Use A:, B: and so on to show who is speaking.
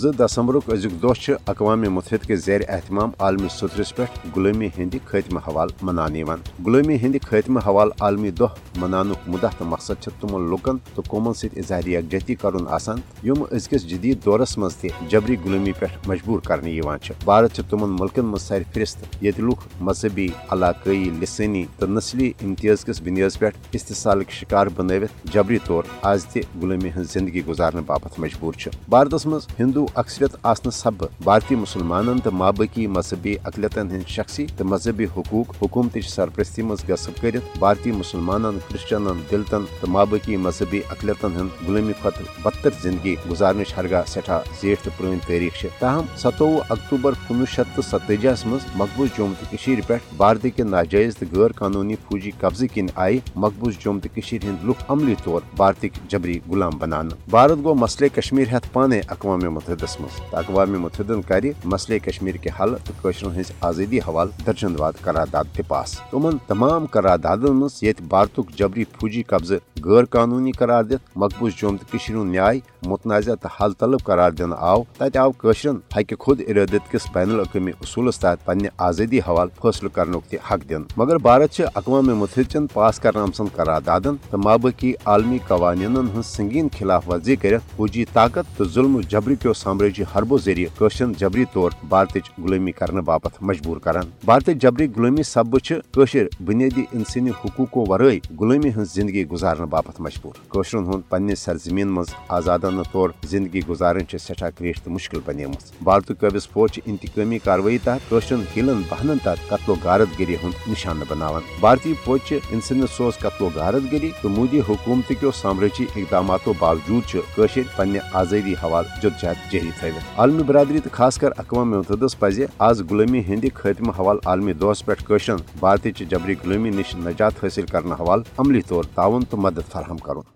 A: زٕ دسمبرُک أزیُک دۄہ چھُ اقوام مُتحد کے زیر اہتمام عالمی سترس پٮ۪ٹھ غلٲمی ہٕنٛدِ خٲتمہٕ حوالہٕ مناونہٕ یِوان۔ غلٲمی ہٕنٛدِ خٲتمہٕ حوالہٕ عالمی دۄہ مناونُک مُدعا تہٕ مقصد چھُ تِمن لُکن تہٕ قومن سۭتۍ اظہار یکجہتی کرُن آسان، یِم أزکِس جدید دورس منٛز تہِ جبری غلٲمی پٮ۪ٹھ مجبوٗر کرنہٕ یِوان چھِ۔ بھارت چھُ تِمن مُلکن منٛز سارِ فہرست، ییٚتہِ لُکھ مذہبی، علاقٲیی، لسٲنی تہٕ نسلی امتیاز کِس بُنیادس پٮ۪ٹھ استحصالٕکۍ شکار بنٲوِتھ جبری طور آز تہِ غلٲمی ہٕنٛز زندگی گُزارنہٕ باپتھ مجبوٗر چھِ۔ بھارتس منٛز ہندو اکثریت آسنہٕ سببہٕ بھارتی مسلمانن تہٕ مابقی مذہبی اقلیتن ہٕنٛدۍ شخصی تہٕ مذہبی حقوٗق حکوٗمتٕچ سرپرستی منٛز غصب کٔرِتھ بھارتی مسلمانن کرسچنن، دلتن تہٕ مابقی مذہبی اقلیتن ہٕنٛد غلٲمی کھۄتہٕ بدتر زندگی گزارنٕچ ہرگاہ سٮ۪ٹھاہ زیٖٹھ تہٕ پرٲنۍ تٲریخ چھِ۔ تاہم، ستووُہ اکتوٗبر کُنوُہ شیٚتھ تہٕ ستٲجیس منٛز مقبوض جوٚم تہٕ کٔشیٖر پٮ۪ٹھ بھارتٕکہِ ناجٲیز تہٕ غٲر قانوٗنی فوجی قبضہٕ کِنۍ آیہِ مقبوض جوٚم تہٕ کٔشیٖر ہٕنٛدۍ عملی طور بھارتٕکۍ جبری غلام بناونہٕ۔ بھارت گوٚو مسلے کشمیٖر ہٮ۪تھ پانے اقوام مُتحدس منٛز تہٕ اقوام مُتحدن کرِ مسلے کشمیٖر کہِ حل تہٕ کٲشرن ہٕنٛزِ آزٲدی حوالہٕ درجن واد قرارداد تہِ پاس۔ تِمن تمام قراردادن منٛز ییٚتہِ بھارتُک جبری فوجی قبضہٕ غٲر قانوٗنی قرار دِتھ مقبوض جوٚم تہٕ کٔشیٖر متنازع تہٕ حل طلب قرار دِنہٕ آو تتہِ آو کٲشرین حقہِ خود ارادت کِس بین الاقوٲمی اصوٗلس تحت پننہِ آزٲدی حوالہٕ فٲصلہٕ کرنُک تہِ حق دِنہٕ مگر بھارت چھِ اقوام مُتحد چٮ۪ن پاس کرنہٕ آمژن قراردادن، تہٕ مابقی عالمی قوانینن ہٕنٛز سنگین خلاف ورزی کٔرتھ فوجی طاقت تہٕ ظلمہٕ جبرٕ کیو سامرٲجی حربو ذٔریعہٕ کٲشرین جبری طور بھارتٕچ غلٲمی کرنہٕ باپتھ مجبوٗر کران۔ بھارتٕچ جبری غلٲمی سببہٕ چھِ کٲشِر بُنیٲدی انسٲنی حقوٗقو ورٲے غلٲمی ہٕنٛز زندگی گُزارنہٕ باپتھ مجبوٗر۔ کٲشرین ہُنٛد پننہِ سرزمین منٛز آزادانہ طور زندگی گُزارٕنۍ چھِ سٮ۪ٹھاہ کریٖٹھ تہٕ مُشکِل بنیمٕژ۔ بھارتُک قٲبض فوج چھِ انتقٲمی کاروٲیی تحت کٲشرین ہیلن بہنن تحت قتل و غارت گری ہُنٛد نشانہٕ بناوان۔ بھارتی فوج چھِ انسٲنیت سوز قتل و غارت گری تہٕ مودی حکوٗمتہٕ کیو سامرٲجی اقداماتو باوجوٗد چھِ کٲشِر پننہِ آزٲدی حوالہٕ جدجہد جٲری تھوت عالمی برادری تو خاص کر اقوام مُتحدس پزِ آز غلٲمی ہٕنٛدِ خٲتمہٕ حوالہ عالمی دۄہس پٮ۪ٹھ کٲشرین بھارتٕچہِ جبری غلٲمی نش نجات حٲصِل کرنہٕ حوالہٕ عملی طور تعاون تہٕ مدد فراہم کرُن۔